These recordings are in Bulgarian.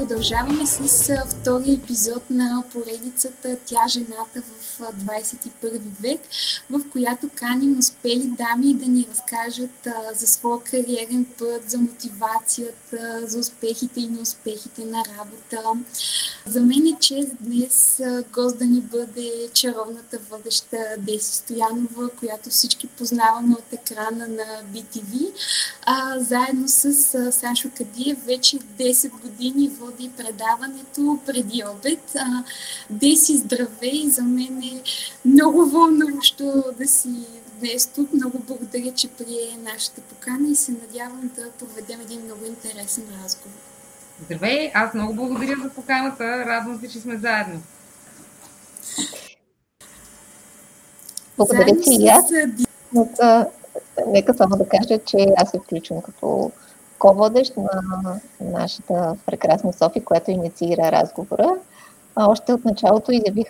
Продължаваме с втори епизод на поредицата Тя жената в 21 век, в която каним успели дами да ни разкажат за своя кариерен път, за мотивацията, за успехите и неуспехите на работа. За мен е чест днес гост да ни бъде чаровната водеща Деси Стоянова, която всички познаваме от екрана на BTV. А, заедно с Сашо Кадиев вече 10 години води предаването преди обед. А, Деси, здравей! За мен е много вълнуващо да си днес тук. Много благодаря, че прие нашата покана и се надявам да проведем един много интересен разговор. Здравей! Аз много благодаря за поканата. Радвам се, че сме заедно. Благодаря ти и аз. Нека само да кажа, че аз се включвам като ко-водещ на нашата прекрасна Софи, която инициира разговора. А още от началото изявих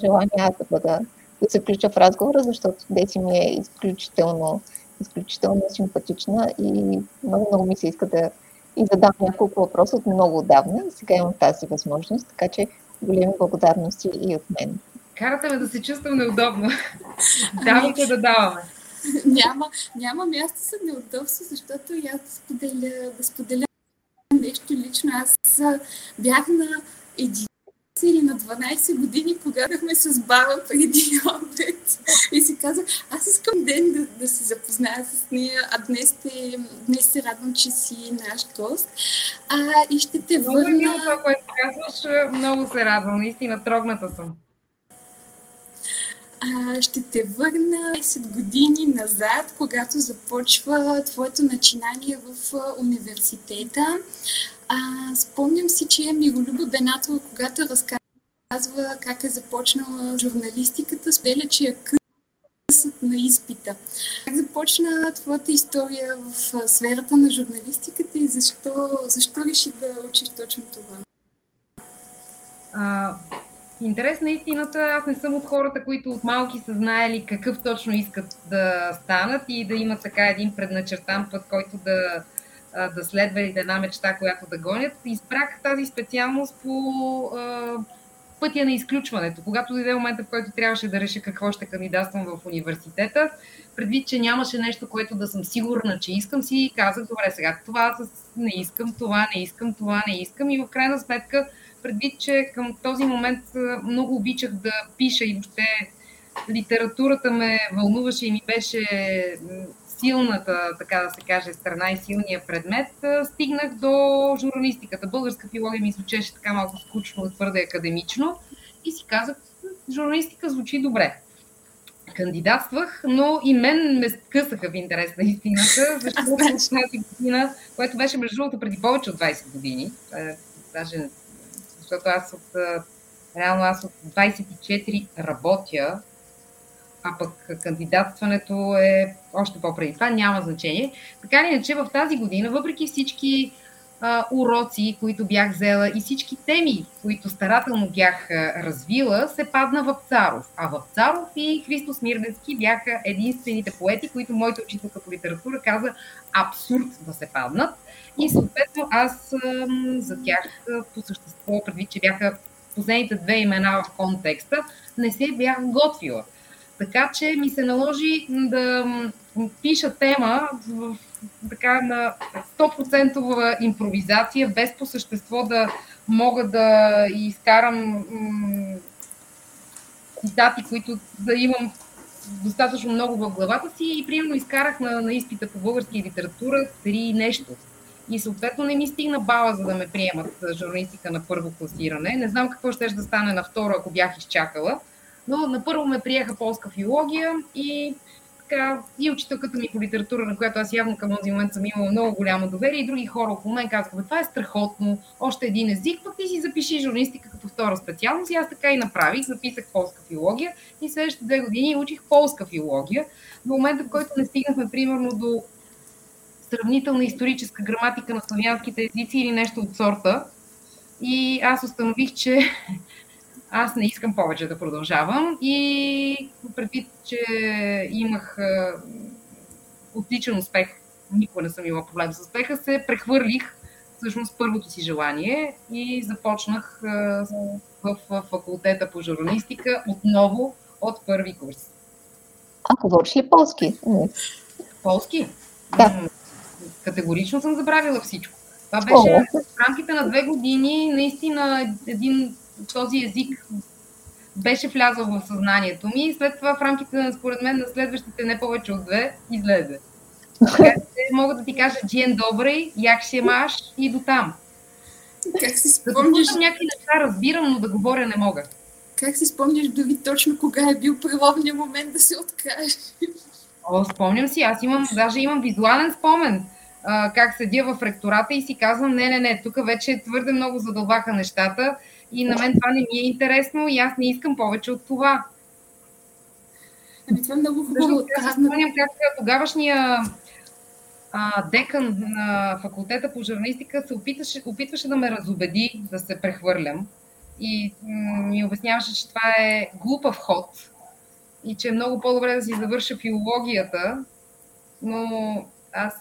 желание аз да бъда да се включа в разговора, защото Деси ми е изключително, изключително симпатична и много, много ми се иска да и задам няколко въпроса от много отдавна и сега имам тази възможност, така че големи благодарности и от мен. Карате ме да се чувствам неудобно. Давайте да даваме. няма, няма място за неудобство, защото и аз да споделя, да споделя нещо лично. Аз бях на 11 или на 12 години, погадахме с баба преди обед и си казах, аз искам ден да, да се запозная с нея, а днес, те, днес се радвам, че си наш гост. А, и ще те върна... Много това, което казваш, много се радвам, наистина трогната съм а, ще те върна 10 години назад, когато започва твоето начинание в университета. А, спомням си, че Миролюба Бенатова, когато разказва как е започнала журналистиката, спеля, че я късат на изпита. Как започна твоята история в сферата на журналистиката и защо, защо реши да учиш точно това? А, интерес на истината, аз не съм от хората, които от малки са знаели какъв точно искат да станат и да имат така един предначертан път, който да, да следва или да една мечта, която да гонят. Избрах тази специалност по а, пътя на изключването. Когато дойде момента, в който трябваше да реша какво ще кандидатствам в университета, предвид, че нямаше нещо, което да съм сигурна, че искам си, казах, добре, сега това не искам, това не искам, това не искам и в крайна сметка предвид, че към този момент много обичах да пиша и въобще литературата ме вълнуваше и ми беше силната, така да се каже, страна и силния предмет, стигнах до журналистиката. Българска филология ми звучеше така малко скучно, твърде академично и си казах, журналистика звучи добре. Кандидатствах, но и мен ме скъсаха в интерес на истината, защото тази година, което беше между другото преди повече от 20 години, даже защото аз от, реално аз от 24 работя, а пък кандидатстването е още по-преди това, няма значение. Така или иначе, в тази година, въпреки всички а, уроци, които бях взела и всички теми, които старателно бях развила, се падна в Царов. А в Царов и Христо Смирденски бяха единствените поети, които моята учителка по литература каза абсурд да се паднат. И съответно аз за тях по същество, предвид, че бяха последните две имена в контекста, не се бях готвила. Така че ми се наложи да пиша тема в така на 100% импровизация, без по същество да мога да изкарам цитати, които да имам достатъчно много в главата си и примерно изкарах на, на изпита по български литература три нещо. И съответно не ми стигна бала, за да ме приемат журналистика на първо класиране. Не знам какво ще да стане на второ, ако бях изчакала. Но на първо ме приеха полска филология и така, и учителката ми по литература, на която аз явно към този момент съм имала много голямо доверие, и други хора около мен казаха, това е страхотно, още един език, пък ти си запиши журналистика като втора специалност. И аз така и направих, записах полска филология и следващите две години учих полска филология. До момента, в който не стигнахме, примерно, до сравнителна историческа граматика на славянските езици или нещо от сорта. И аз установих, че аз не искам повече да продължавам и предвид, че имах отличен успех, никога не съм имала проблем с успеха, се прехвърлих всъщност първото си желание и започнах в факултета по журналистика отново от първи курс. А говориш ли полски? Полски? Да. Категорично съм забравила всичко. Това беше в рамките на две години, наистина един този език беше влязъл в съзнанието ми и след това в рамките на, според мен, на следващите не повече от две, излезе. Така мога да ти кажа Джиен Добрей, як ще маш и до там. Как си спомняш? Да някакви неща разбирам, но да говоря не мога. Как си спомняш дори точно кога е бил преломният момент да се откажеш? О, спомням си, аз имам, даже имам визуален спомен а, как седя в ректората и си казвам, не, не, не, тук вече твърде много задълбаха нещата и на мен това не ми е интересно и аз не искам повече от това. Ами това е много хубаво. Аз спомням как тогавашния а, декан на факултета по журналистика се опитваше, опитваше да ме разобеди да се прехвърлям и ми обясняваше, че това е глупав ход и че е много по-добре да си завърша филологията, но аз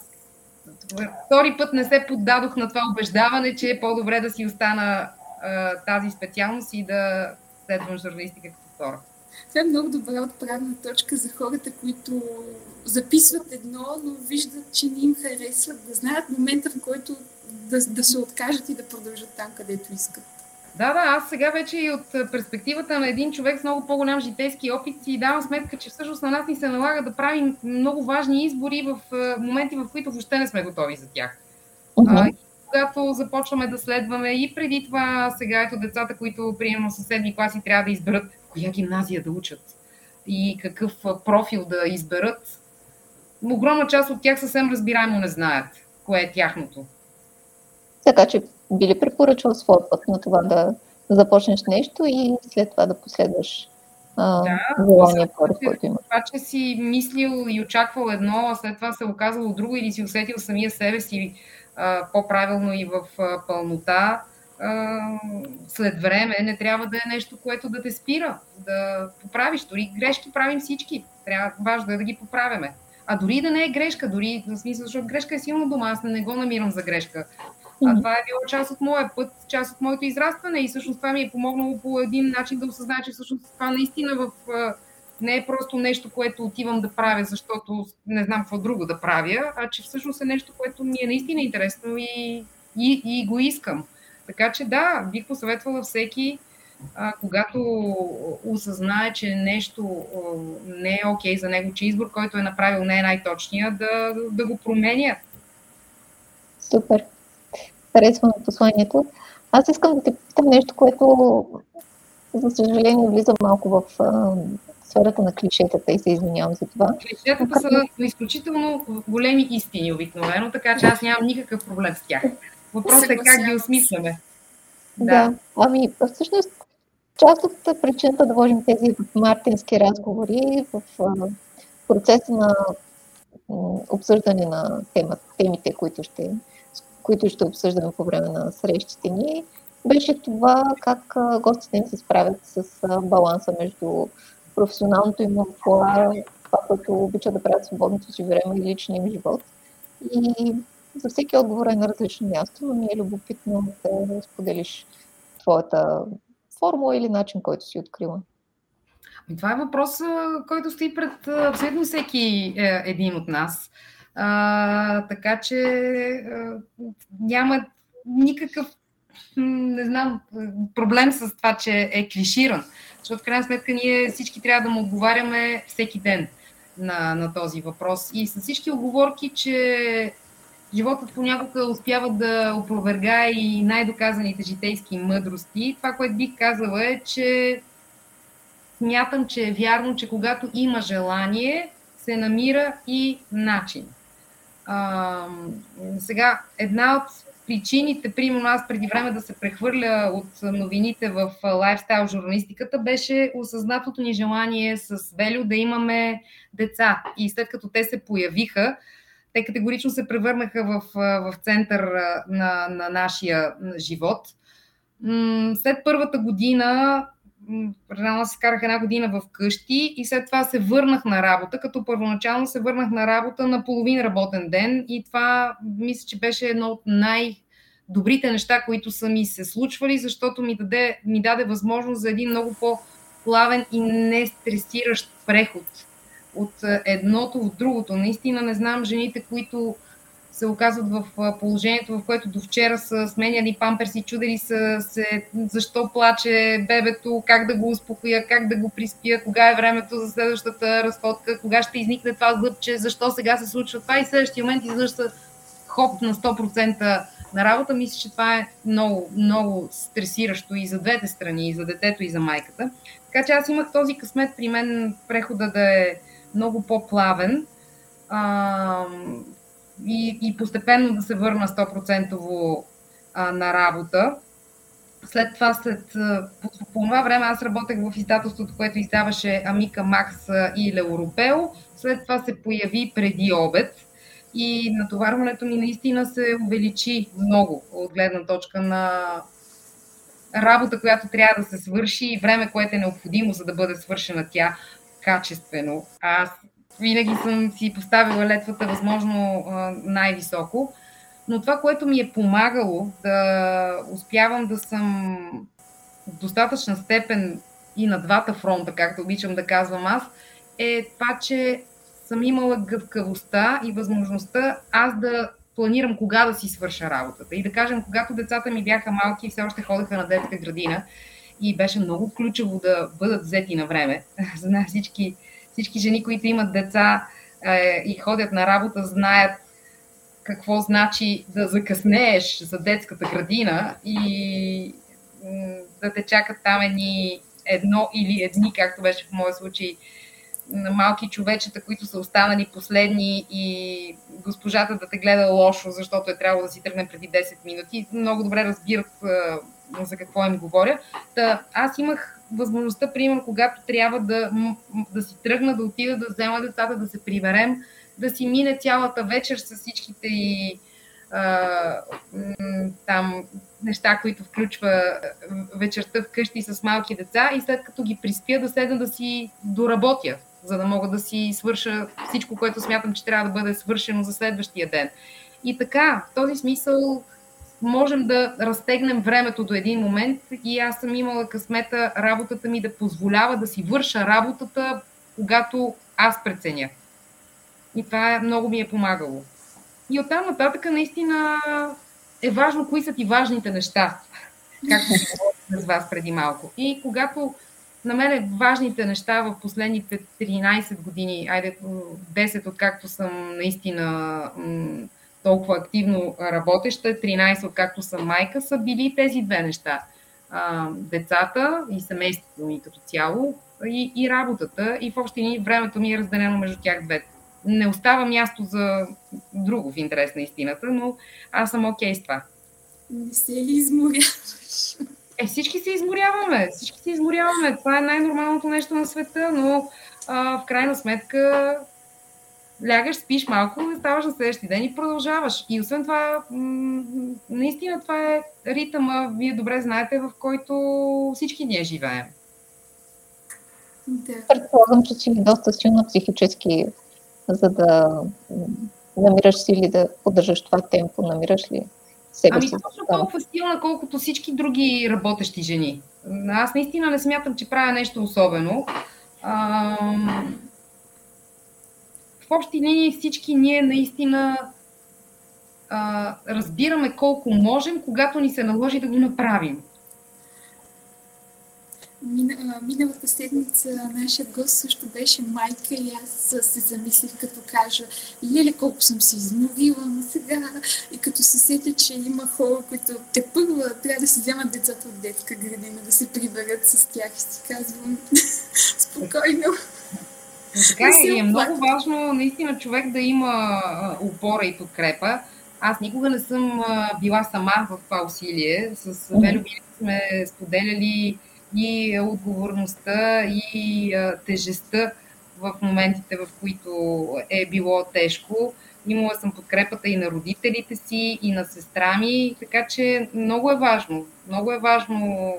втори път не се поддадох на това убеждаване, че е по-добре да си остана тази специалност и да следвам журналистика като втора. Това е много добра отправна точка за хората, които записват едно, но виждат, че не им харесват, да знаят момента, в който да, да се откажат и да продължат там, където искат. Да, да, аз сега вече и от перспективата на един човек с много по-голям житейски опит си давам сметка, че всъщност на нас ни се налага да правим много важни избори в моменти, в които въобще не сме готови за тях. Uh-huh. Когато започваме да следваме и преди това сега ето децата, които примерно съседни класи трябва да изберат коя гимназия да учат и какъв профил да изберат, огромна част от тях съвсем разбираемо не знаят кое е тяхното. Така че би ли препоръчал своя път на това да започнеш нещо и след това да последваш а, да, желания който. Това, че си мислил и очаквал едно, а след това се оказало друго или си усетил самия себе си по-правилно и в пълнота, след време не трябва да е нещо, което да те спира, да поправиш. Дори грешки правим всички. Трябва, важно е да ги поправяме. А дори да не е грешка, дори в смисъл, защото грешка е силно дума, аз не го намирам за грешка. А това е било част от моя път, част от моето израстване и всъщност това ми е помогнало по един начин да осъзная, че всъщност това наистина в, не е просто нещо, което отивам да правя, защото не знам какво друго да правя, а че всъщност е нещо, което ми е наистина интересно и, и, и го искам. Така че да, бих посъветвала всеки, а, когато осъзнае, че нещо а, не е окей okay за него, че избор, който е направил, не е най-точния, да, да го променя. Супер харесвам посланието. Аз искам да те питам нещо, което, за съжаление, влиза малко в сферата на клишетата и се извинявам за това. Клишетата са изключително големи истини обикновено, така че аз нямам никакъв проблем с тях. Въпросът е как ги осмисляме. Да. да. Ами, всъщност, част от причината да вложим тези мартински разговори в процеса на обсъждане на темите, които ще които ще обсъждаме по време на срещите ни, беше това как гостите ни се справят с баланса между професионалното им амплуа, това, което обичат да правят свободното си време и личния им живот. И за всеки отговор е на различно място, но ми е любопитно да споделиш твоята формула или начин, който си открила. Ами, това е въпрос, който стои пред абсолютно всеки е, един от нас. А, така че а, няма никакъв, не знам, проблем с това, че е клиширан. Защото в крайна сметка ние всички трябва да му отговаряме всеки ден на, на този въпрос. И с всички оговорки, че животът понякога успява да опровергае и най-доказаните житейски мъдрости, това, което бих казала е, че смятам, че е вярно, че когато има желание, се намира и начин. А, сега, една от причините, примерно аз преди време да се прехвърля от новините в лайфстайл журналистиката, беше осъзнатото ни желание с Велю да имаме деца. И след като те се появиха, те категорично се превърнаха в, в център на, на нашия живот. След първата година реално се карах една година в къщи и след това се върнах на работа, като първоначално се върнах на работа на половин работен ден и това мисля, че беше едно от най- добрите неща, които са ми се случвали, защото ми даде, ми даде възможност за един много по-плавен и не стресиращ преход от едното в другото. Наистина не знам жените, които се оказват в положението, в което до вчера са сменяли памперси, чудели са се защо плаче бебето, как да го успокоя, как да го приспия, кога е времето за следващата разходка, кога ще изникне това зъбче, защо сега се случва това и следващия момент са хоп на 100% на работа. Мисля, че това е много, много стресиращо и за двете страни, и за детето, и за майката. Така че аз имах този късмет при мен прехода да е много по-плавен. А, и, и постепенно да се върна 100% а, на работа. След това, след, по, по това време аз работех в издателството, което издаваше Амика Макс и Леоропео. След това се появи преди обед и натоварването ми наистина се увеличи много от гледна точка на работа, която трябва да се свърши и време, което е необходимо, за да бъде свършена тя качествено. Аз винаги съм си поставила летвата възможно най-високо. Но това, което ми е помагало да успявам да съм в достатъчна степен и на двата фронта, както обичам да казвам аз, е това, че съм имала гъвкавостта и възможността аз да планирам кога да си свърша работата. И да кажем, когато децата ми бяха малки и все още ходеха на детска градина и беше много ключово да бъдат взети на време. За всички всички жени, които имат деца е, и ходят на работа, знаят какво значи да закъснееш за детската градина и да те чакат там едни едно или едни, както беше в моя случай, малки човечета, които са останали последни и госпожата да те гледа лошо, защото е трябвало да си тръгне преди 10 минути. Много добре разбират за какво им говоря. Та, аз имах възможността, примерно, когато трябва да, да си тръгна, да отида да взема децата, да се приберем, да си мине цялата вечер с всичките и а, там неща, които включва вечерта вкъщи с малки деца и след като ги приспя да седна да си доработя, за да мога да си свърша всичко, което смятам, че трябва да бъде свършено за следващия ден. И така, в този смисъл можем да разтегнем времето до един момент и аз съм имала късмета работата ми да позволява да си върша работата, когато аз преценя. И това много ми е помагало. И оттам нататък наистина е важно кои са ти важните неща, както говорих с вас преди малко. И когато на е важните неща в последните 13 години, айде 10 откакто съм наистина толкова активно работеща, 13 откакто съм майка, са били тези две неща. Децата и семейството ми като цяло и, и работата и в общини времето ми е разделено между тях двете. Не остава място за друго в интерес на истината, но аз съм окей okay с това. Не се ли изморяваш? Е, всички се изморяваме. Всички се изморяваме. Това е най-нормалното нещо на света, но а, в крайна сметка лягаш, спиш малко, ставаш на следващия ден и продължаваш. И освен това, наистина това е ритъма, вие добре знаете, в който всички ние живеем. Да. Предполагам, че си доста силно психически, за да намираш сили да поддържаш това темпо, намираш ли себе ами, точно толкова силна, колкото всички други работещи жени. Аз наистина не смятам, че правя нещо особено. А, общи линии всички ние наистина а, разбираме колко можем, когато ни се наложи да го направим. Миналата седмица нашия гост също беше майка и аз се замислих като кажа, леле колко съм се изморила, но сега и като се сетя, че има хора, които те първа трябва да си вземат децата от детска градина, да се приберат с тях и си казвам спокойно. Но така е, и е много важно наистина човек да има опора и подкрепа. Аз никога не съм била сама в това усилие. С Велю сме споделяли и отговорността, и тежестта в моментите, в които е било тежко. Имала съм подкрепата и на родителите си, и на сестра ми, така че много е важно. Много е важно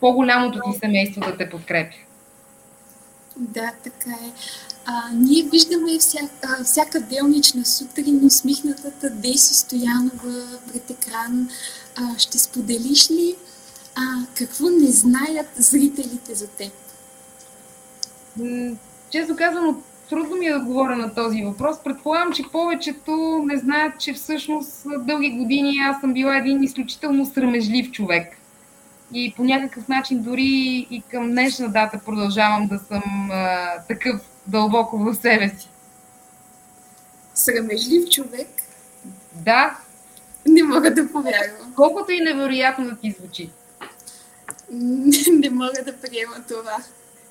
по-голямото ти семейство да те подкрепя. Да, така е. А, ние виждаме всяка, всяка делнична сутрин усмихнатата Деси Стоянова пред екран. А, ще споделиш ли а, какво не знаят зрителите за теб? Често казвам, трудно ми е да отговоря на този въпрос. Предполагам, че повечето не знаят, че всъщност дълги години аз съм била един изключително срамежлив човек. И по някакъв начин дори и към днешна дата продължавам да съм а, такъв дълбоко в себе си. Срамежлив човек? Да. Не мога да повярвам. Колкото и невероятно да ти звучи. Не мога да приема това.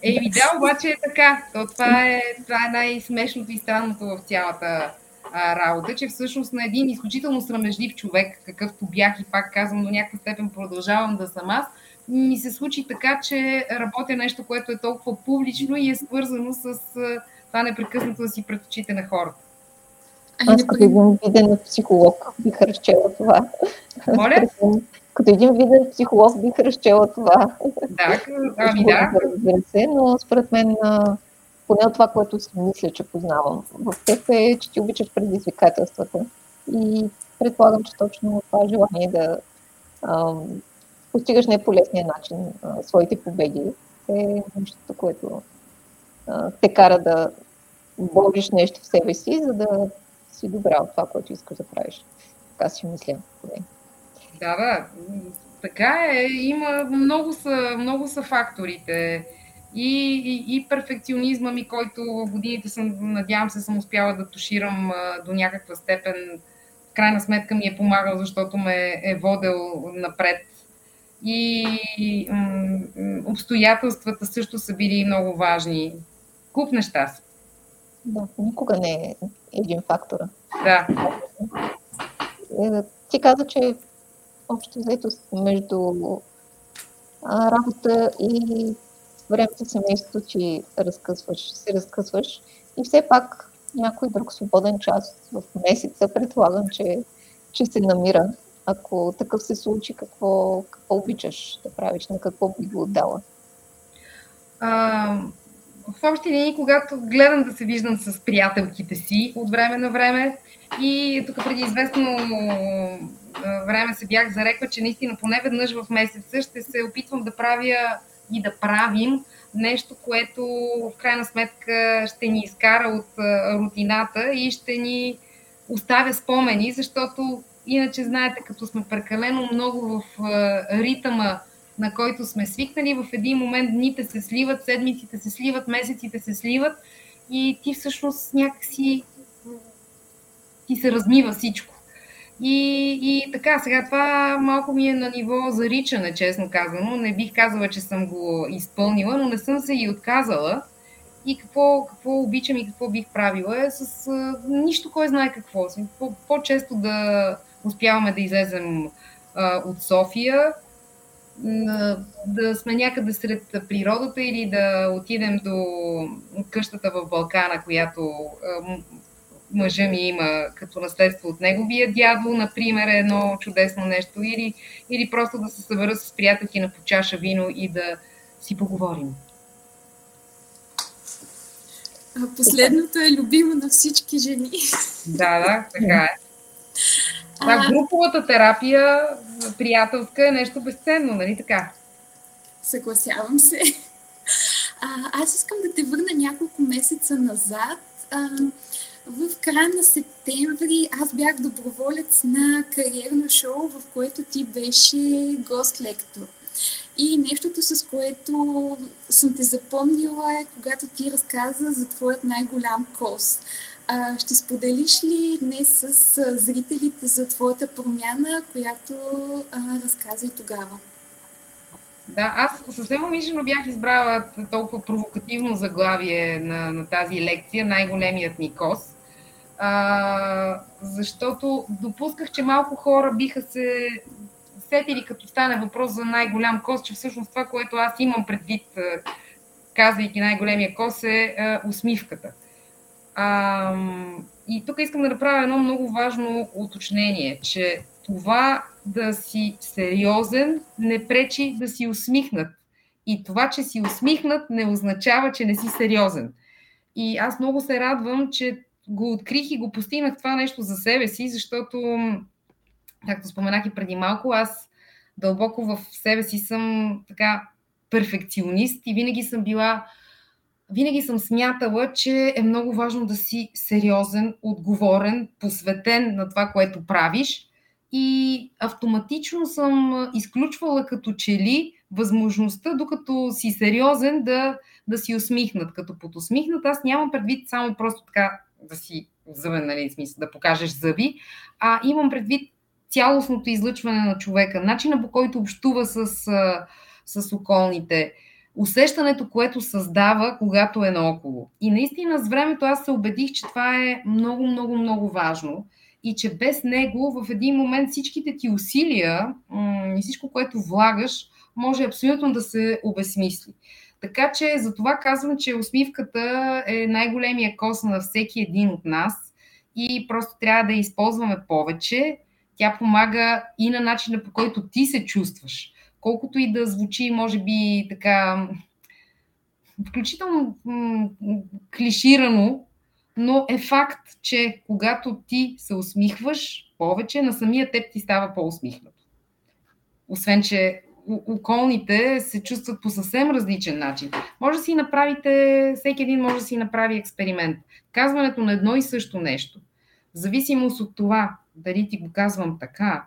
Еми да, обаче е така. То това, е, това е най-смешното и странното в цялата а, работа, че всъщност на един изключително срамежлив човек, какъвто бях и пак казвам, до някаква степен продължавам да съм аз, ми се случи така, че работя нещо, което е толкова публично и е свързано с това непрекъснато да си пред очите на хората. Аз като един виден психолог бих разчела това. Моля? Като един виден психолог бих разчела това. Да, ами да. Разбира се, но според мен поне от това, което си мисля, че познавам в теб е, че ти обичаш предизвикателствата. И предполагам, че точно това желание да ам, постигаш не по лесния начин а, своите победи е нещото, което а, те кара да бориш нещо в себе си, за да си добра от това, което искаш да правиш. Така си мисля. Да, да. Така е. Има много са, много са факторите. И, и, и перфекционизма ми, който в годините съм, надявам се, съм успяла да туширам а, до някаква степен. В крайна сметка ми е помагал, защото ме е водел напред. И м- обстоятелствата също са били много важни. Куп неща са. Да, никога не е един фактор. Да. Е, ти каза, че общо взето между работа и времето семейството ти разкъсваш, се разкъсваш и все пак някой друг свободен час в месеца предполагам, че, че се намира. Ако такъв се случи, какво, какво обичаш да правиш, на какво би го отдала? А, в общи линии, когато гледам да се виждам с приятелките си от време на време и тук преди известно време се бях зарекла, че наистина поне веднъж в месеца ще се опитвам да правя и да правим нещо, което в крайна сметка ще ни изкара от рутината и ще ни оставя спомени, защото иначе знаете, като сме прекалено много в ритъма, на който сме свикнали, в един момент дните се сливат, седмиците се сливат, месеците се сливат и ти всъщност някакси ти се размива всичко. И, и така, сега това малко ми е на ниво заричане, честно казано. Не бих казала, че съм го изпълнила, но не съм се и отказала. И какво, какво обичам и какво бих правила е с а, нищо, кой знае какво. По, по-често да успяваме да излезем а, от София, да сме някъде сред природата или да отидем до къщата в Балкана, която мъжа ми има като наследство от неговия дядо, например, е едно чудесно нещо, или, или просто да се събера с приятелки на по чаша вино и да си поговорим. А последното е любимо на всички жени. Да, да, така е. А, груповата терапия, приятелска, е нещо безценно, нали така? Съгласявам се. А, аз искам да те върна няколко месеца назад. А, в края на септември аз бях доброволец на кариерно шоу, в което ти беше гост-лектор. И нещото, с което съм те запомнила е, когато ти разказа за твоят най-голям кос. А, ще споделиш ли днес с зрителите за твоята промяна, която а, разказа и тогава? Да, аз съвсем умишлено бях избрала толкова провокативно заглавие на, на тази лекция, най-големият ми кос, а, защото допусках, че малко хора биха се сетили, като стане въпрос за най-голям кос, че всъщност това, което аз имам предвид, казвайки най-големия кос, е а, усмивката. А, и тук искам да направя едно много важно уточнение, че това да си сериозен не пречи да си усмихнат. И това, че си усмихнат, не означава, че не си сериозен. И аз много се радвам, че го открих и го постигнах това нещо за себе си, защото, както споменах и преди малко, аз дълбоко в себе си съм така перфекционист и винаги съм била, винаги съм смятала, че е много важно да си сериозен, отговорен, посветен на това, което правиш. И автоматично съм изключвала като че ли възможността, докато си сериозен, да, да си усмихнат. Като под усмихнат, аз нямам предвид само просто така да си зъбен, нали, смисъл, да покажеш зъби, а имам предвид цялостното излъчване на човека, начина по който общува с, с околните, усещането, което създава, когато е наоколо. И наистина с времето аз се убедих, че това е много, много, много важно и че без него в един момент всичките ти усилия и всичко, което влагаш, може абсолютно да се обесмисли. Така че за това казвам, че усмивката е най-големия кос на всеки един от нас и просто трябва да я използваме повече. Тя помага и на начина по който ти се чувстваш. Колкото и да звучи, може би, така включително м- клиширано, но е факт, че когато ти се усмихваш повече, на самия теб ти става по-усмихнат. Освен, че околните се чувстват по съвсем различен начин. Може да си направите, всеки един може да си направи експеримент. Казването на едно и също нещо. В зависимост от това, дали ти го казвам така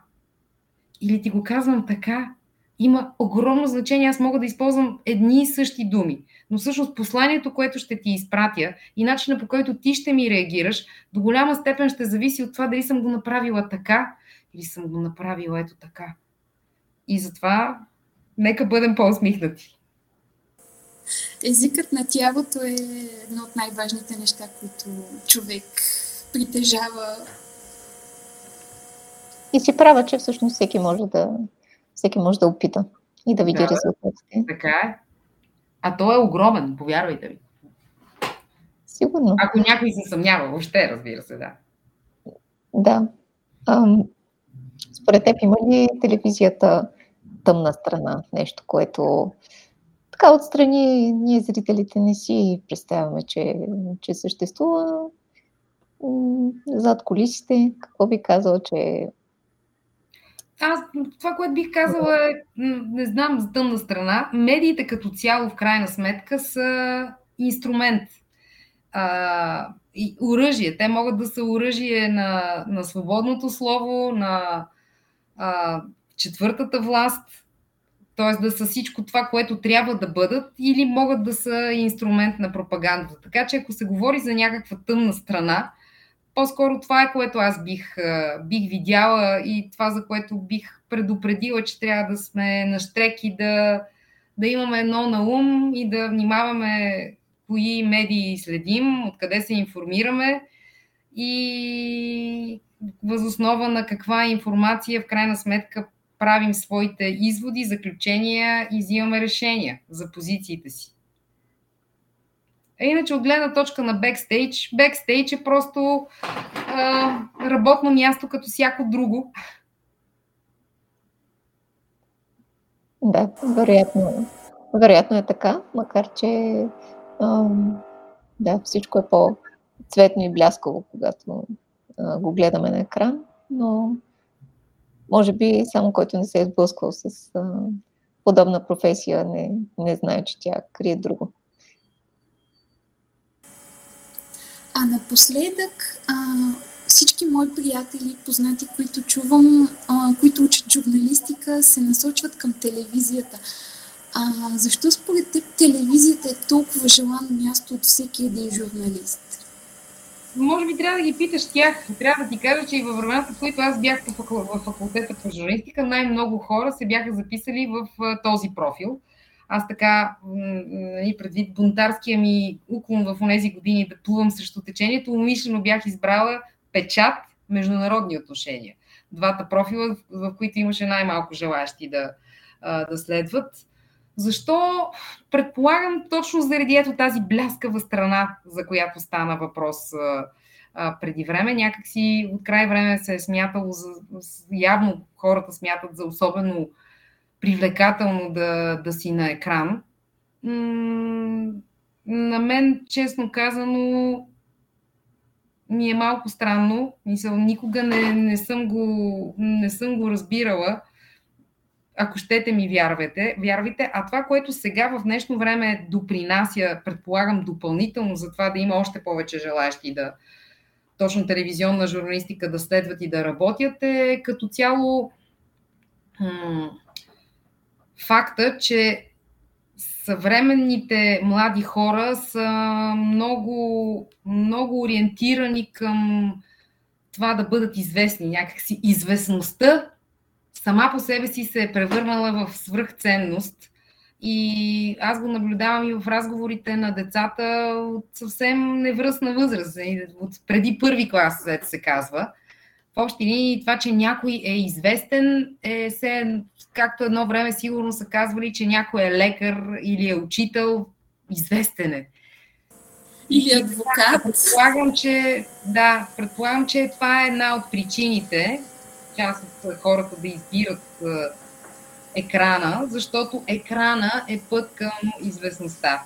или ти го казвам така, има огромно значение. Аз мога да използвам едни и същи думи. Но всъщност посланието, което ще ти изпратя и начина по който ти ще ми реагираш, до голяма степен ще зависи от това дали съм го направила така или съм го направила ето така. И затова нека бъдем по-усмихнати. Езикът на тялото е едно от най-важните неща, които човек притежава. И си права, че всъщност всеки може да, всеки може да опита и да види да, резултатите. Така е. А то е огромен, повярвайте ми. Сигурно. Ако някой се съмнява, въобще, разбира се, да. Да. Ам, според теб има ли телевизията тъмна страна, нещо, което така отстрани ние зрителите не си представяме, че, че съществува зад колисите. Какво би казал, че аз това, което бих казала е, не знам за тъмна страна, медиите като цяло в крайна сметка са инструмент а, и оръжие. Те могат да са оръжие на, на свободното слово, на а, четвъртата власт, т.е. да са всичко това, което трябва да бъдат, или могат да са инструмент на пропагандата. Така че ако се говори за някаква тъмна страна, по-скоро това е което аз бих, бих видяла и това, за което бих предупредила, че трябва да сме на штрек и да, да имаме едно на ум и да внимаваме кои медии следим, откъде се информираме и възоснова на каква информация в крайна сметка правим своите изводи, заключения и взимаме решения за позициите си. Иначе от гледна точка на бекстейдж, бекстейдж е просто а, работно място като всяко друго. Да, вероятно, вероятно е така, макар че ам, да, всичко е по-цветно и бляскаво, когато а, го гледаме на екран, но може би само който не се е сблъсквал с а, подобна професия не, не знае, че тя крие друго. А напоследък а, всички мои приятели, познати, които чувам, а, които учат журналистика, се насочват към телевизията. А, защо според теб телевизията е толкова желано място от всеки един журналист? Може би трябва да ги питаш тях. Трябва да ти кажа, че и във времената, в които аз бях в факултета по журналистика, най-много хора се бяха записали в този профил аз така, нали, предвид бунтарския ми уклон в тези години да плувам срещу течението, умишлено бях избрала печат международни отношения. Двата профила, в които имаше най-малко желащи да, да следват. Защо? Предполагам точно заради ето тази бляскава страна, за която стана въпрос преди време. Някакси от край време се е смятало, за, явно хората смятат за особено привлекателно да, да си на екран. на мен, честно казано, ми е малко странно. Мисъл, никога не, не, съм го, не съм го разбирала. Ако щете ми вярвате, вярвайте. А това, което сега в днешно време допринася, предполагам, допълнително за това да има още повече желаящи да точно телевизионна журналистика да следват и да работят, е като цяло факта, че съвременните млади хора са много, много ориентирани към това да бъдат известни. Някакси известността сама по себе си се е превърнала в свръхценност. И аз го наблюдавам и в разговорите на децата от съвсем невръстна възраст, от преди първи клас, се казва. В общи линии това, че някой е известен, е се, както едно време сигурно са казвали, че някой е лекар или е учител, известен е. Или адвокат. Предполагам, че, да, предполагам, че това е една от причините, част от хората да избират екрана, защото екрана е път към известността.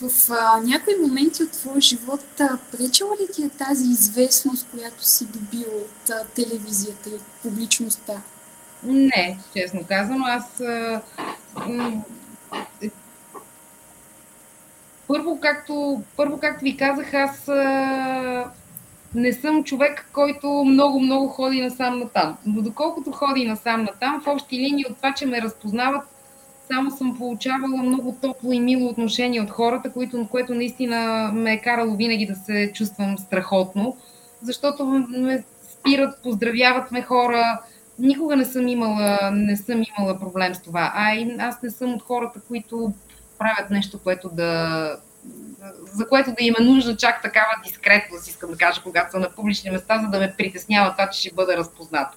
В а, някои моменти от твоя живот а, пречила ли ти е тази известност, която си добил от а, телевизията и публичността? Не, честно казано. Аз а, м- първо, както, първо, както ви казах, аз а, не съм човек, който много-много ходи насам натам. Но доколкото ходи насам натам, в общи линии от това, че ме разпознават, само съм получавала много топло и мило отношение от хората, което, което наистина ме е карало винаги да се чувствам страхотно, защото ме спират, поздравяват ме хора. Никога не съм имала, не съм имала проблем с това. А и аз не съм от хората, които правят нещо, което да, за което да има нужда чак такава дискретност, искам да кажа, когато са на публични места, за да ме притеснява това, че ще бъда разпознат.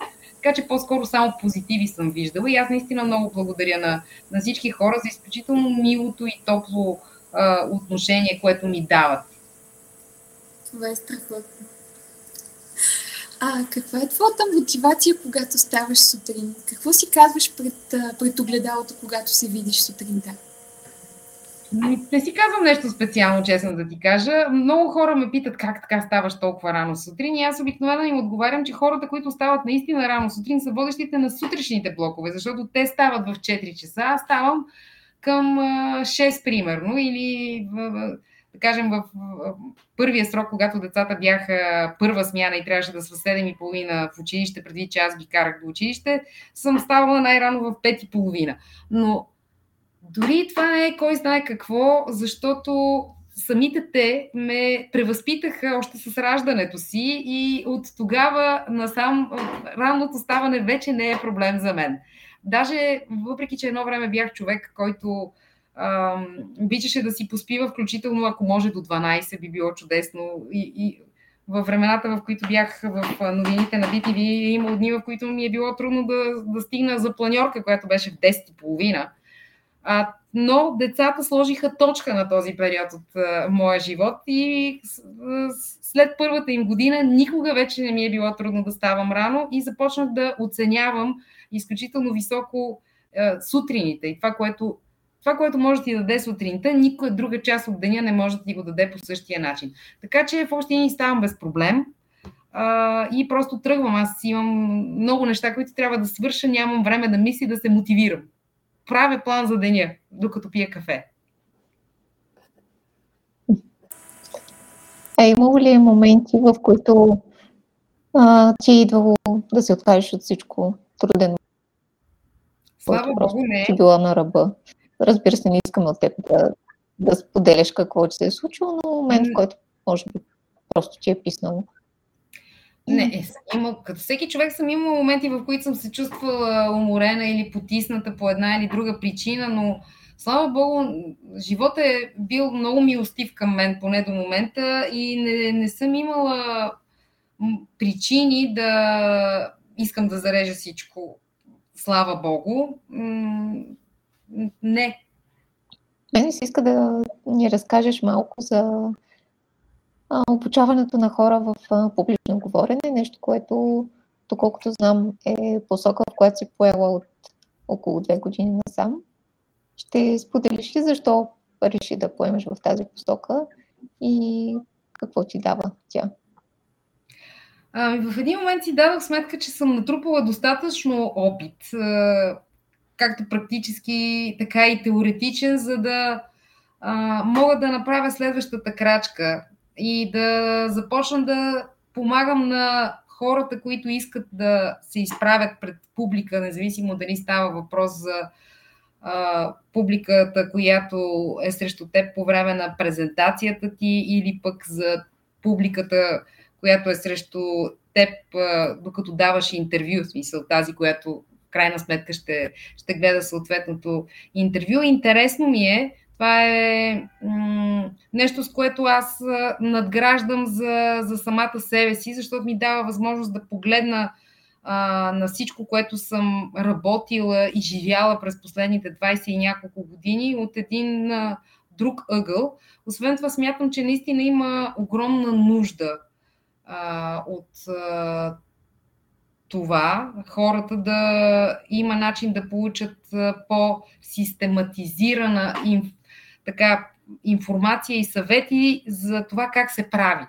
Така че по-скоро само позитиви съм виждала и аз наистина много благодаря на, на всички хора за изключително милото и топло а, отношение, което ми дават. Това е страхотно. А каква е твоята мотивация, когато ставаш сутрин? Какво си казваш пред, пред огледалото, когато се видиш сутринта? Не си казвам нещо специално, честно да ти кажа. Много хора ме питат как така ставаш толкова рано сутрин и аз обикновено им отговарям, че хората, които стават наистина рано сутрин, са водещите на сутрешните блокове, защото те стават в 4 часа, аз ставам към 6 примерно или да кажем в първия срок, когато децата бяха първа смяна и трябваше да са в 7 и половина в училище, преди че аз ги карах до училище, съм ставала най-рано в 5 и половина. Но дори това не е кой знае какво, защото самите те ме превъзпитаха още с раждането си и от тогава насам ранното ставане вече не е проблем за мен. Даже, въпреки че едно време бях човек, който ам, обичаше да си поспива, включително ако може до 12, би било чудесно. И, и във времената, в които бях в новините на BTV, е имало дни, в които ми е било трудно да, да стигна за планьорка, която беше в 10.30 а, но децата сложиха точка на този период от а, моя живот и след първата им година никога вече не ми е било трудно да ставам рано и започнах да оценявам изключително високо а, сутрините и това, което това, което може да ти даде сутринта, никоя друга част от деня не може да ти го даде по същия начин. Така че в още ни ставам без проблем а, и просто тръгвам. Аз имам много неща, които трябва да свърша, нямам време да мисля да се мотивирам правя план за деня, докато пия кафе. А имало ли моменти, в които а, ти е идвало да се откажеш от всичко труден? Слава Богу, не. Ти била на ръба. Разбира се, не искам от теб да, да споделяш какво ти се е случило, но момент, в който може би просто ти е писнало. Не, е, съм имал, като всеки човек съм имал моменти, в които съм се чувствала уморена или потисната по една или друга причина, но слава Богу, живота е бил много милостив към мен, поне до момента, и не, не съм имала причини да искам да зарежа всичко. Слава Богу. Не. Мен си иска да ни разкажеш малко за обучаването на хора в публично говорене, нещо, което, доколкото знам, е посока, в която си поела от около две години насам. Ще споделиш ли защо реши да поемеш в тази посока и какво ти дава тя? Ами, в един момент си дадох сметка, че съм натрупала достатъчно опит, както практически, така и теоретичен, за да а, мога да направя следващата крачка и да започна да помагам на хората, които искат да се изправят пред публика, независимо дали става въпрос за а, публиката, която е срещу теб по време на презентацията ти или пък за публиката, която е срещу теб, а, докато даваш интервю, в смисъл тази, която в крайна сметка ще, ще гледа съответното интервю. Интересно ми е, това е м- нещо, с което аз надграждам за, за самата себе си, защото ми дава възможност да погледна а, на всичко, което съм работила и живяла през последните 20 и няколко години от един а, друг ъгъл. Освен това, смятам, че наистина има огромна нужда а, от а, това хората да има начин да получат по-систематизирана информация така информация и съвети за това как се прави.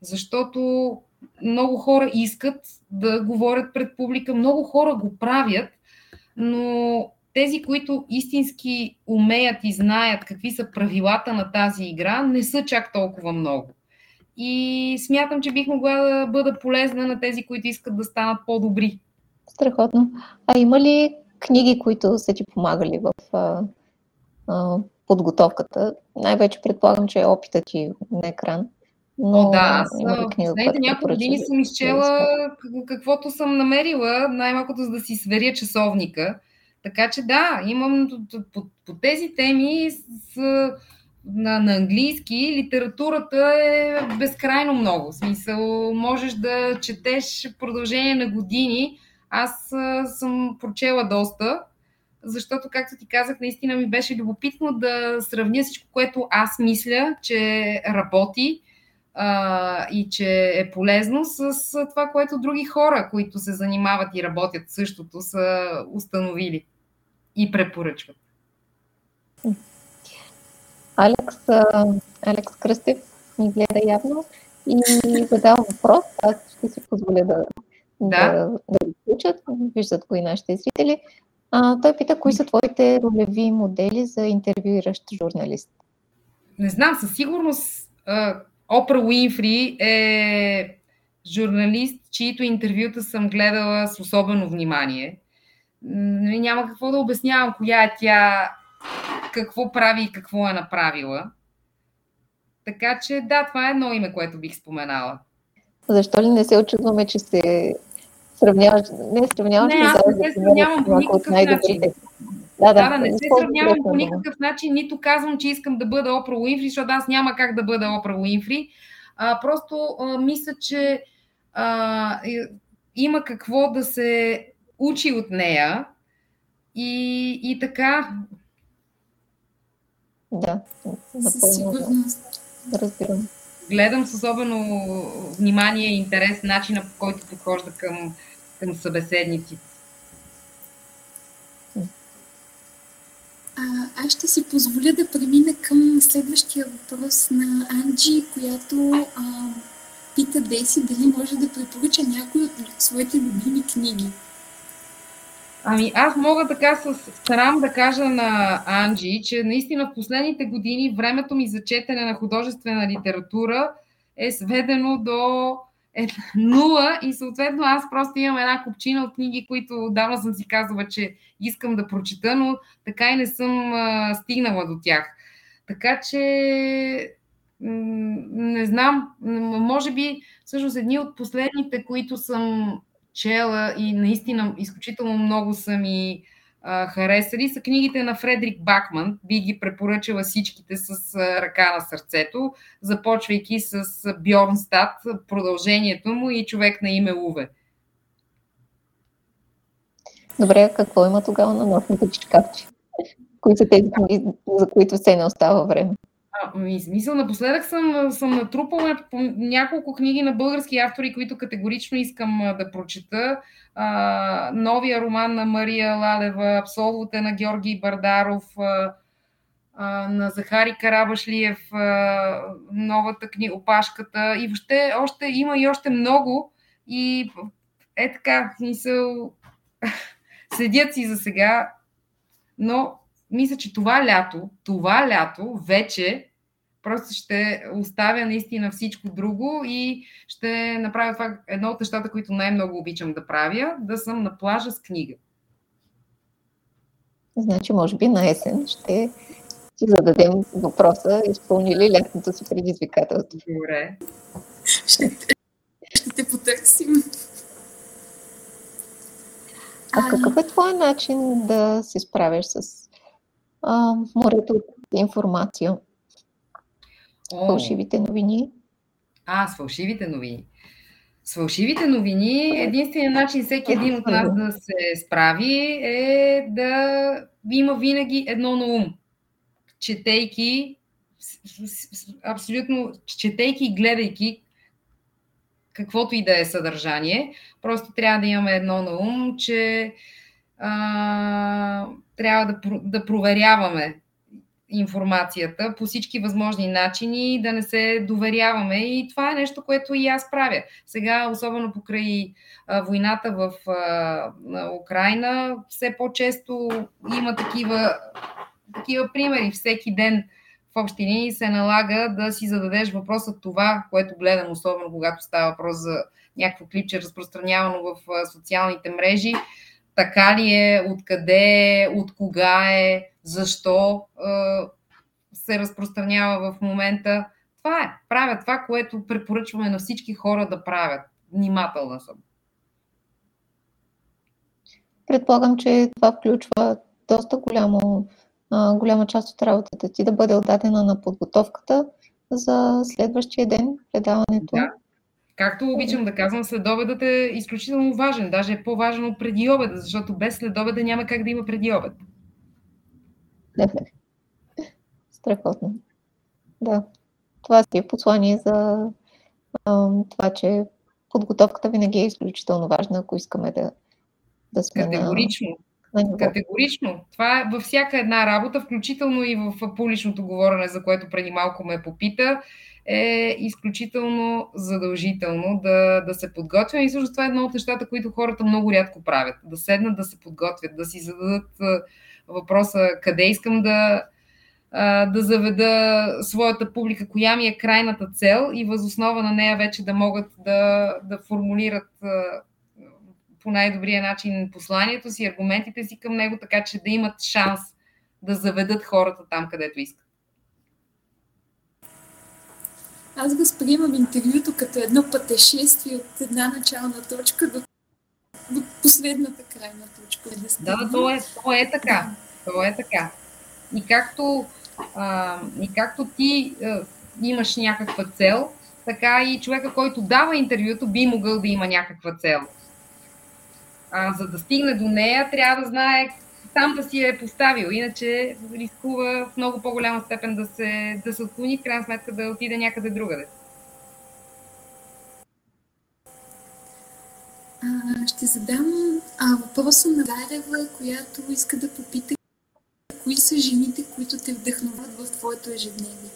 Защото много хора искат да говорят пред публика, много хора го правят, но тези, които истински умеят и знаят какви са правилата на тази игра, не са чак толкова много. И смятам, че бих могла да бъда полезна на тези, които искат да станат по-добри. Страхотно. А има ли книги, които са ти помагали в а, а, подготовката. Най-вече предполагам, че е опитът ти на екран. Но, О, да, аз последните няколко години съм изчела каквото съм намерила, най-малкото за да си сверя часовника. Така че да, имам по, по тези теми с, на, на английски литературата е безкрайно много. В смисъл, можеш да четеш продължение на години. Аз съм прочела доста защото, както ти казах, наистина ми беше любопитно да сравня всичко, което аз мисля, че работи а, и че е полезно с това, което други хора, които се занимават и работят същото, са установили и препоръчват. Алекс, Алекс Кръстев ни гледа явно и задава въпрос. Аз ще си позволя да, да. да, да го включат. Виждат го и нашите зрители. А, той пита, кои са твоите ролеви модели за интервюиращ журналист? Не знам, със сигурност Опра Уинфри е журналист, чието интервюта съм гледала с особено внимание. Няма какво да обяснявам коя е тя, какво прави и какво е направила. Така че да, това е едно име, което бих споменала. Защо ли не се очудваме, че се сравняваш, не сравняваш. Не, аз не се сравнявам по никакъв начин. Да, да, да, не се сравнявам по никакъв начин, нито казвам, че искам да бъда Опра Уинфри, защото аз няма как да бъда Опра Уинфри. А, просто а, мисля, че а, има какво да се учи от нея и, и така. Да, напълно. Разбирам. Гледам с особено внимание и интерес начина по който подхожда към към събеседниците? А, аз ще си позволя да премина към следващия въпрос на Анджи, която а, пита Деси дали може да препоръча някой от своите любими книги. Ами аз мога така с срам да кажа на Анджи, че наистина в последните години времето ми за четене на художествена литература е сведено до е нула и съответно аз просто имам една купчина от книги, които давно съм си казала, че искам да прочита, но така и не съм а, стигнала до тях. Така че не знам, може би всъщност едни от последните, които съм чела и наистина изключително много са ми харесали, са книгите на Фредрик Бакман. Би ги препоръчала всичките с ръка на сърцето, започвайки с Бьорнстад, продължението му и човек на име Уве. Добре, какво има тогава на нощните чичкавчи? Кои са тези книги, за които все не остава време? А, мисъл, напоследък съм, съм натрупала няколко книги на български автори, които категорично искам да прочета. А, новия роман на Мария Ладева, Абсолвоте на Георги Бардаров, а, а, на Захари Карабашлиев, а, новата книга Опашката и въобще още има и още много. И е така, мисъл, седят си за сега, но мисля, че това лято, това лято вече просто ще оставя наистина всичко друго и ще направя това едно от нещата, които най-много обичам да правя, да съм на плажа с книга. Значи, може би на есен ще си зададем въпроса, изпълни ли лятното си предизвикателство. Добре. Ще, ще те потърсим. А какъв е твой начин да се справиш с а, морето от информация? О. Фалшивите новини? А, с фалшивите новини. С фалшивите новини единственият начин всеки един от нас да се справи е да има винаги едно на ум. Четейки, абсолютно четейки и гледайки каквото и да е съдържание, просто трябва да имаме едно на ум, че трябва да, да проверяваме информацията по всички възможни начини, да не се доверяваме. И това е нещо, което и аз правя. Сега, особено покрай а, войната в а, Украина, все по-често има такива, такива примери. Всеки ден в общи линии се налага да си зададеш въпроса това, което гледам, особено когато става въпрос за някакво клипче, разпространявано в социалните мрежи. Така ли е, откъде е, от кога е, защо се разпространява в момента. Това е. Правя това, което препоръчваме на всички хора да правят. Внимателна съм. Предполагам, че това включва доста голямо голяма част от работата ти да бъде отдадена на подготовката за следващия ден, предаването. Да. Както обичам да казвам, следобедът е изключително важен, даже е по-важен от преди обеда, защото без следобеда няма как да има преди обед. Страхотно. Да. Това си е послание за а, това, че подготовката винаги е изключително важна, ако искаме да, да сме Категорично. На Категорично. Това е във всяка една работа, включително и в публичното говорене, за което преди малко ме попита, е изключително задължително да, да се подготвя. И също това е едно от нещата, които хората много рядко правят. Да седнат, да се подготвят, да си зададат въпроса къде искам да, да заведа своята публика, коя ми е крайната цел и възоснова на нея вече да могат да, да формулират по най-добрия начин посланието си, аргументите си към него, така че да имат шанс да заведат хората там, където искат. Аз възприемам интервюто като едно пътешествие от една начална точка до, до последната крайна точка. Да, да, то е, то е така. То е така. И както, а, и както ти а, имаш някаква цел, така и човека, който дава интервюто, би могъл да има някаква цел. А, за да стигне до нея, трябва да знае сам да си е поставил, иначе рискува в много по-голяма степен да се, да се отклони, в крайна сметка да отиде някъде другаде. А, ще задам а, въпроса на Дарева, която иска да попита кои са жените, които те вдъхноват в твоето ежедневие.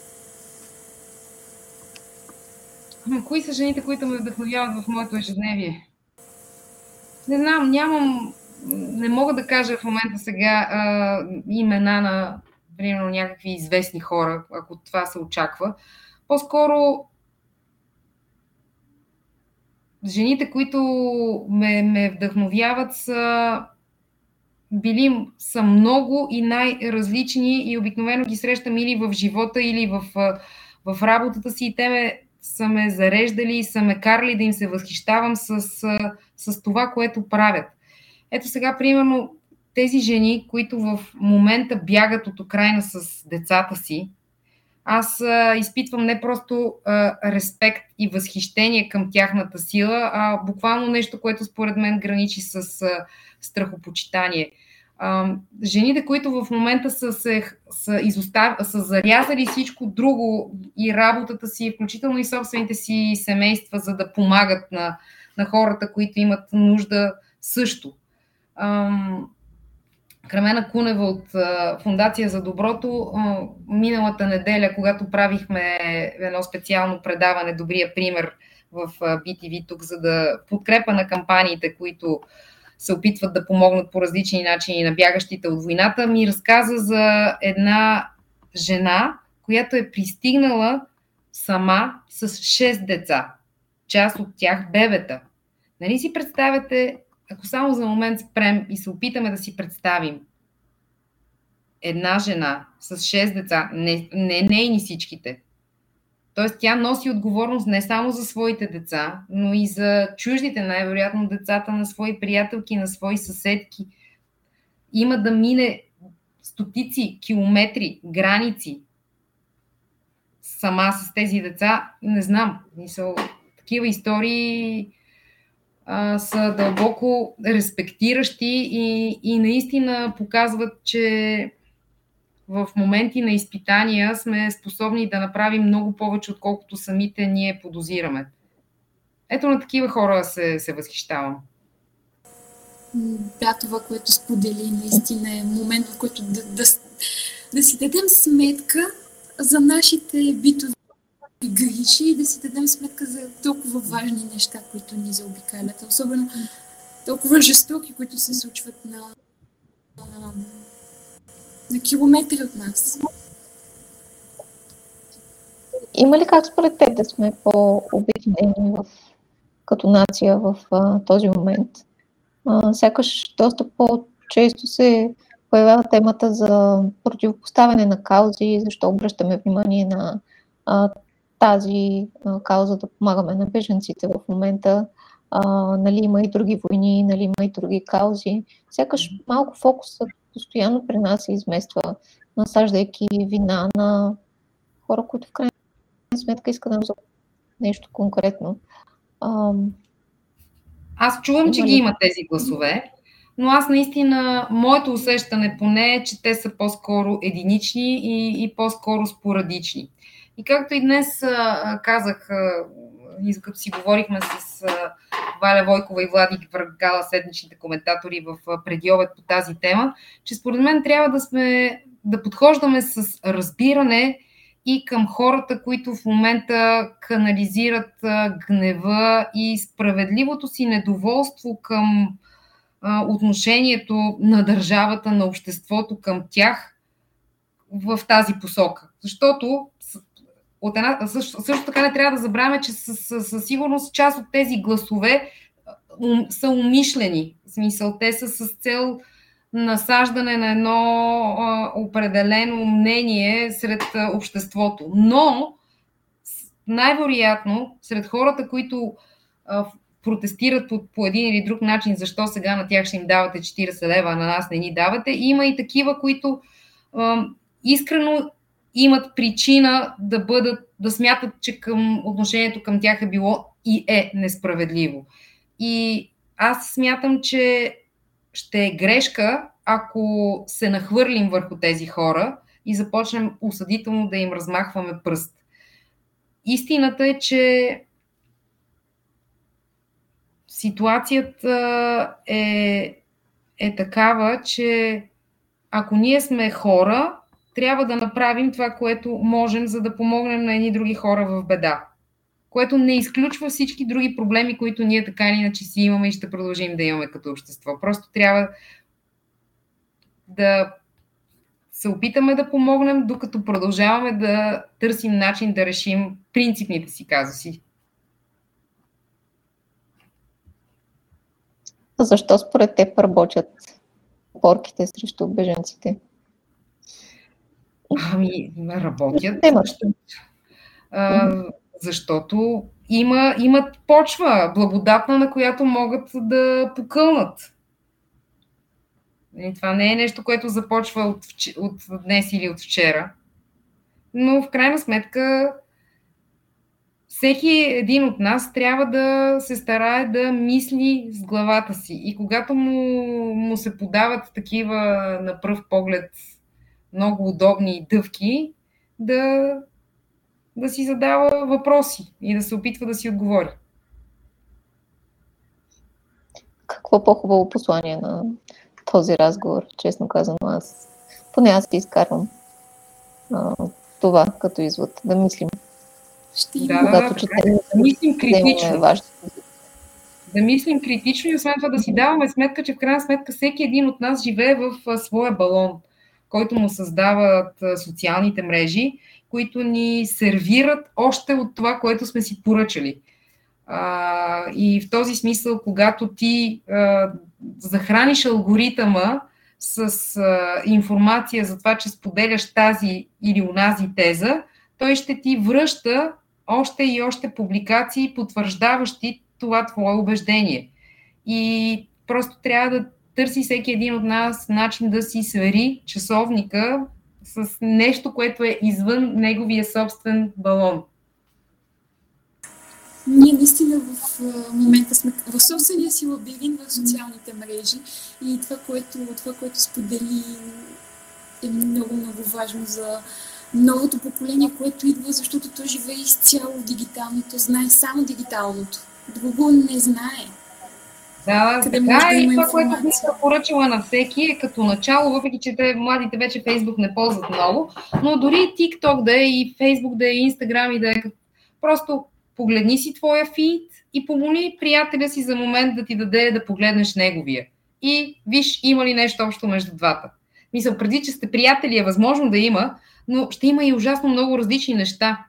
Кои са жените, които ме вдъхновяват в моето ежедневие? Не знам, нямам, не мога да кажа в момента сега а, имена на, примерно, някакви известни хора, ако това се очаква. По-скоро жените, които ме, ме вдъхновяват, са били са много и най-различни и обикновено ги срещам или в живота, или в, в работата си и те ме са ме зареждали и са ме карали да им се възхищавам с, с това, което правят. Ето сега, примерно, тези жени, които в момента бягат от Украина с децата си, аз а, изпитвам не просто а, респект и възхищение към тяхната сила, а буквално нещо, което според мен граничи с а, страхопочитание. А, жените, които в момента са, се, са, изостав... са зарязали всичко друго и работата си, включително и собствените си семейства, за да помагат на, на хората, които имат нужда също. Ам, Крамена Кунева от Фундация за доброто миналата неделя, когато правихме едно специално предаване Добрия пример в BTV тук, за да подкрепа на кампаниите, които се опитват да помогнат по различни начини на бягащите от войната, ми разказа за една жена, която е пристигнала сама с 6 деца. Част от тях бебета. Нали си представяте ако само за момент спрем и се опитаме да си представим една жена с 6 деца, не, не нейни всичките, т.е. тя носи отговорност не само за своите деца, но и за чуждите, най-вероятно децата на свои приятелки, на свои съседки. Има да мине стотици километри, граници сама с тези деца. Не знам. Мисъл, такива истории а, са дълбоко респектиращи и, и наистина показват, че в моменти на изпитания сме способни да направим много повече, отколкото самите ние подозираме. Ето на такива хора се, се възхищавам. Да, това, което сподели, наистина е момент, в който да, да, да си дадем сметка за нашите битови грижи и да си дадем сметка за толкова важни неща, които ни заобикалят. Особено толкова жестоки, които се случват на, на, на километри от нас. Има ли как според теб да сме по-обединени в, като нация в а, този момент? А, сякаш доста по-често се появява темата за противопоставяне на каузи, защо обръщаме внимание на а, тази а, кауза да помагаме на беженците в момента. А, нали, има и други войни, нали, има и други каузи. Сякаш малко фокусът постоянно при нас се измества, насаждайки вина на хора, които в крайна сметка искат да нещо конкретно. А, аз чувам, че ги има тези гласове, но аз наистина, моето усещане поне е, че те са по-скоро единични и, и по-скоро спорадични. И както и днес казах, като си говорихме с Валя Войкова и Влади Въргала, седмичните коментатори в а, предиобед по тази тема, че според мен трябва да сме да подхождаме с разбиране и към хората, които в момента канализират гнева и справедливото си недоволство към отношението на държавата, на обществото към тях в тази посока. Защото от една, също, също така не трябва да забравяме, че със сигурност част от тези гласове ум, са умишлени. В смисъл, те са с цел насаждане на едно а, определено мнение сред а, обществото. Но най-вероятно сред хората, които а, протестират по, по един или друг начин, защо сега на тях ще им давате 40 лева, а на нас не ни давате, има и такива, които а, искрено имат причина да бъдат, да смятат, че към отношението към тях е било и е несправедливо. И аз смятам, че ще е грешка, ако се нахвърлим върху тези хора и започнем осъдително да им размахваме пръст. Истината е, че ситуацията е, е такава, че ако ние сме хора, трябва да направим това, което можем, за да помогнем на едни други хора в беда. Което не изключва всички други проблеми, които ние така или иначе си имаме и ще продължим да имаме като общество. Просто трябва да се опитаме да помогнем, докато продължаваме да търсим начин да решим принципните си казуси. Защо според теб работят порките срещу беженците? Ами, работят. Защото, а, защото има, имат почва благодатна, на която могат да покълнат. И това не е нещо, което започва от, от днес или от вчера. Но в крайна сметка всеки един от нас трябва да се старае да мисли с главата си. И когато му, му се подават такива на пръв поглед много удобни дъвки, да, да си задава въпроси и да се опитва да си отговори. Какво по-хубаво послание на този разговор, честно казано, аз поне аз ти изкарвам а, това като извод, да мислим. Ще да, когато да, четем, да, да мислим критично. Да мислим критично и освен това да си даваме сметка, че в крайна сметка всеки един от нас живее в своя балон, който му създават социалните мрежи, които ни сервират още от това, което сме си поръчали. И в този смисъл, когато ти захраниш алгоритъма с информация за това, че споделяш тази или унази теза, той ще ти връща още и още публикации, потвърждаващи това твое убеждение. И просто трябва да търси всеки един от нас начин да си свери часовника с нещо, което е извън неговия собствен балон. Ние наистина в момента сме в собствения си лабиринт в социалните мрежи и това, което, това, което сподели е много, много важно за новото поколение, което идва, защото то живее изцяло в дигиталното, знае само дигиталното. Друго не знае. Да, Къде така да и това, което бих поръчала на всеки е като начало, въпреки че те, младите вече Фейсбук не ползват много, но дори TikTok да е и Фейсбук да е и Инстаграм и да е просто погледни си твоя фит и помоли приятеля си за момент да ти даде да погледнеш неговия. И виж има ли нещо общо между двата. Мисля, преди, че сте приятели е възможно да има, но ще има и ужасно много различни неща.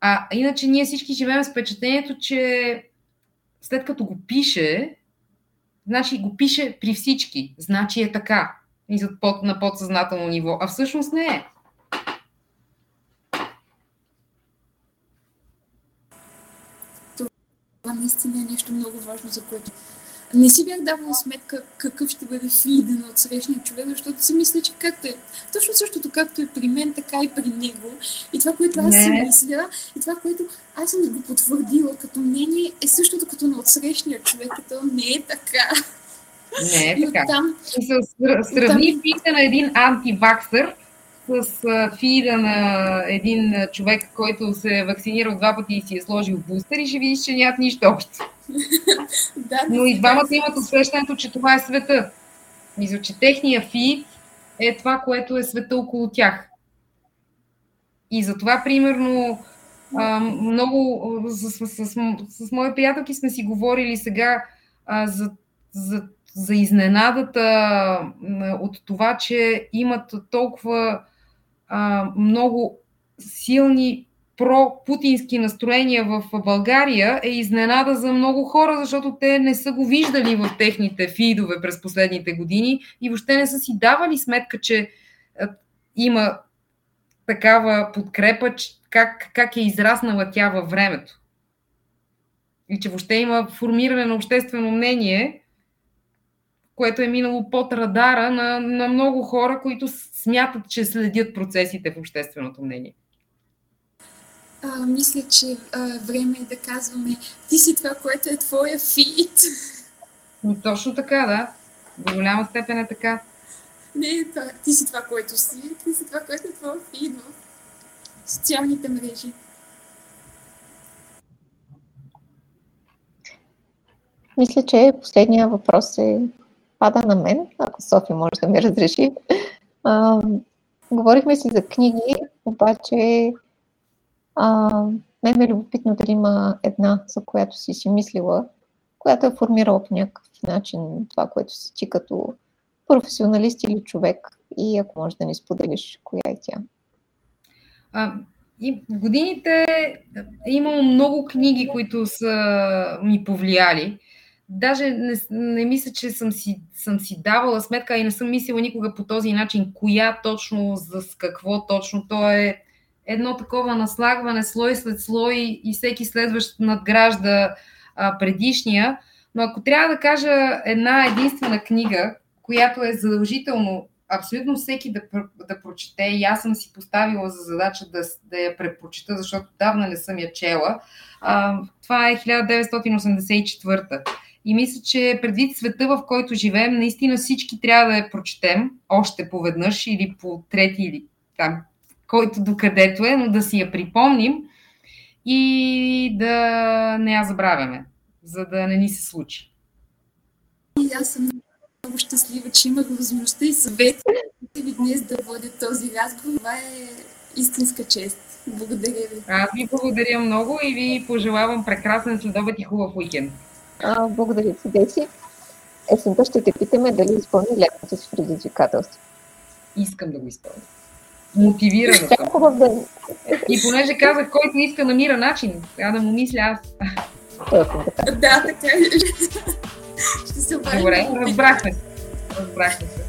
А иначе ние всички живеем с впечатлението, че след като го пише, значи го пише при всички, значи е така, и на подсъзнателно ниво, а всъщност не е. Това наистина е нещо много важно, за което не си бях давала сметка какъв ще бъде фида на отсрещния човек, защото си мисля, че както е, точно същото както е при мен, така и при него. И това, което аз си мисля, и това, което аз съм го потвърдила като мнение, е същото като на отсрещния човек, като не е така. Не е така. Оттам, сравни фида на един антиваксър с фида на един човек, който се е вакцинирал два пъти и си е сложил бустер и ще видиш, че нямат нищо общо. да, Но и двамата имат усещането, че това е света. Мисля, че техния фид е това, което е света около тях. И затова, примерно, много с, с, с, с, с мои приятелки сме си говорили сега а, за, за, за изненадата от това, че имат толкова а, много силни про-путински настроения в България е изненада за много хора, защото те не са го виждали в техните фидове през последните години и въобще не са си давали сметка, че има такава подкрепа, как, как е израснала тя във времето. И че въобще има формиране на обществено мнение, което е минало под радара на, на много хора, които смятат, че следят процесите в общественото мнение. А, мисля, че а, време е да казваме ти си това, което е твоя фит. Но точно така, да. До голяма степен е така. Не, това, ти си това, което си. Ти си това, което е твоя фит в социалните мрежи. Мисля, че последния въпрос е пада на мен, ако Софи може да ми разреши. А, говорихме си за книги, обаче а, мен е любопитно дали има една, за която си си мислила, която е формирала по някакъв начин това, което си ти като професионалист или човек и ако можеш да ни споделиш, коя е тя. А, и в годините е имало много книги, които са ми повлияли даже не, не мисля, че съм си, съм си давала сметка и не съм мислила никога по този начин, коя точно, за какво точно. То е едно такова наслагване, слой след слой и всеки следващ надгражда а, предишния. Но ако трябва да кажа една единствена книга, която е задължително абсолютно всеки да, да прочете. И аз съм си поставила за задача да, да я препрочета, защото давна не съм я чела. А, това е 1984. И мисля, че предвид света, в който живеем, наистина всички трябва да я прочетем още поведнъж или по трети или там, който докъдето е, но да си я припомним и да не я забравяме, за да не ни се случи. И аз съм много щастлива, че имах възможността и съвет ви днес да водя този разговор. Това е истинска чест. Благодаря ви. Аз ви благодаря много и ви пожелавам прекрасен следобед и хубав уикенд. А, благодаря ти, Деси. Есента ще те питаме дали изпълни лятото си предизвикателство. Искам да го изпълня. Мотивирана съм. Хубав ден. И понеже казах, който иска намира начин, трябва да му мисля аз. Точно така. Да, така е. Ще се обадим. Добре, разбрахме се. Разбрахме се.